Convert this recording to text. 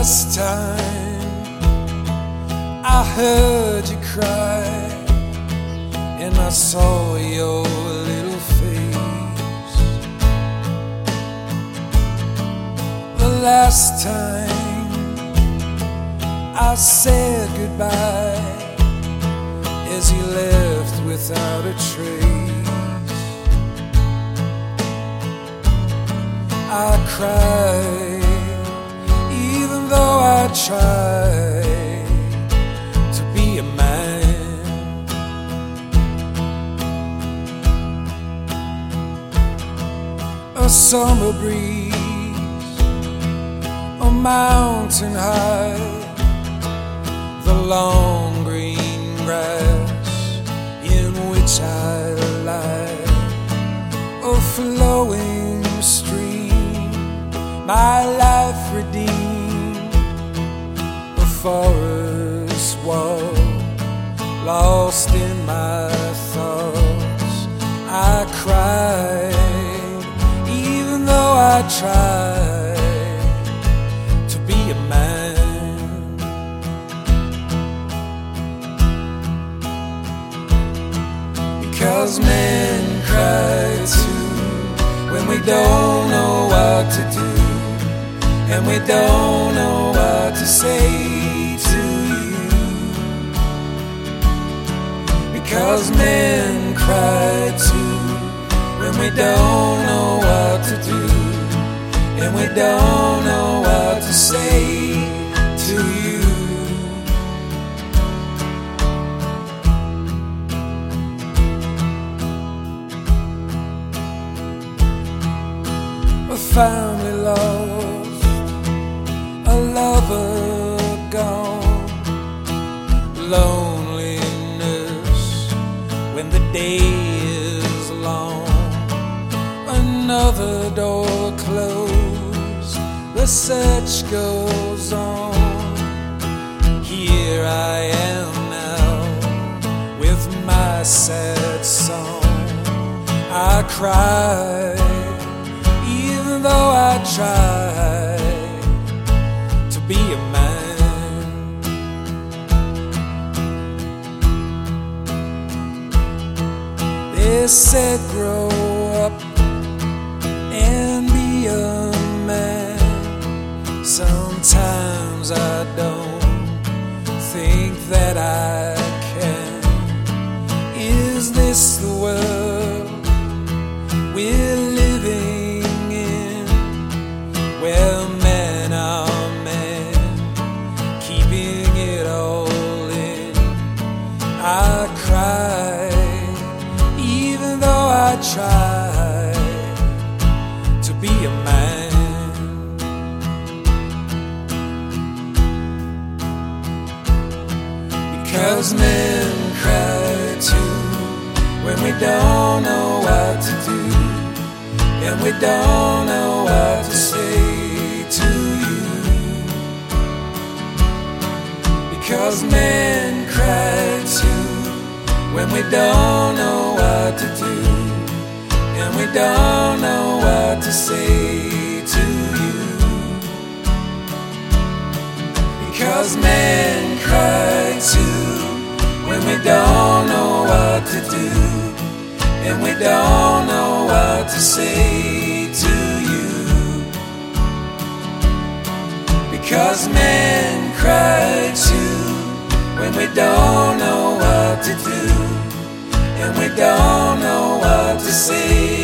first time I heard you cry and I saw your little face. The last time I said goodbye as you left without a trace. I cried, tried to be a man. A summer breeze, a mountain high, the long green grass in which I forest wall, lost in my thoughts. I cried, even though I tried to be a man. Because men cry too when we don't know what to do, and we don't know what to say Because men cry too when we don't know what to do, and we don't know what to say to you. family another door closed, the search goes on. Here I am now with my sad song. I cry even though I try to be a man. They said, grow up and be a man. Sometimes I don't think that I can. Is this the world we're living in? Where men are oh, men, keeping it all in. I cry, even though I try Because men cry too when we don't know what to do, and we don't know what to say to you. Because men cry too when we don't know what to do, and we don't know what to say to you. Because men cry too when we don't know what to do, and we don't know what to say to you. Because men cry too when we don't know what to do, and we don't know what to say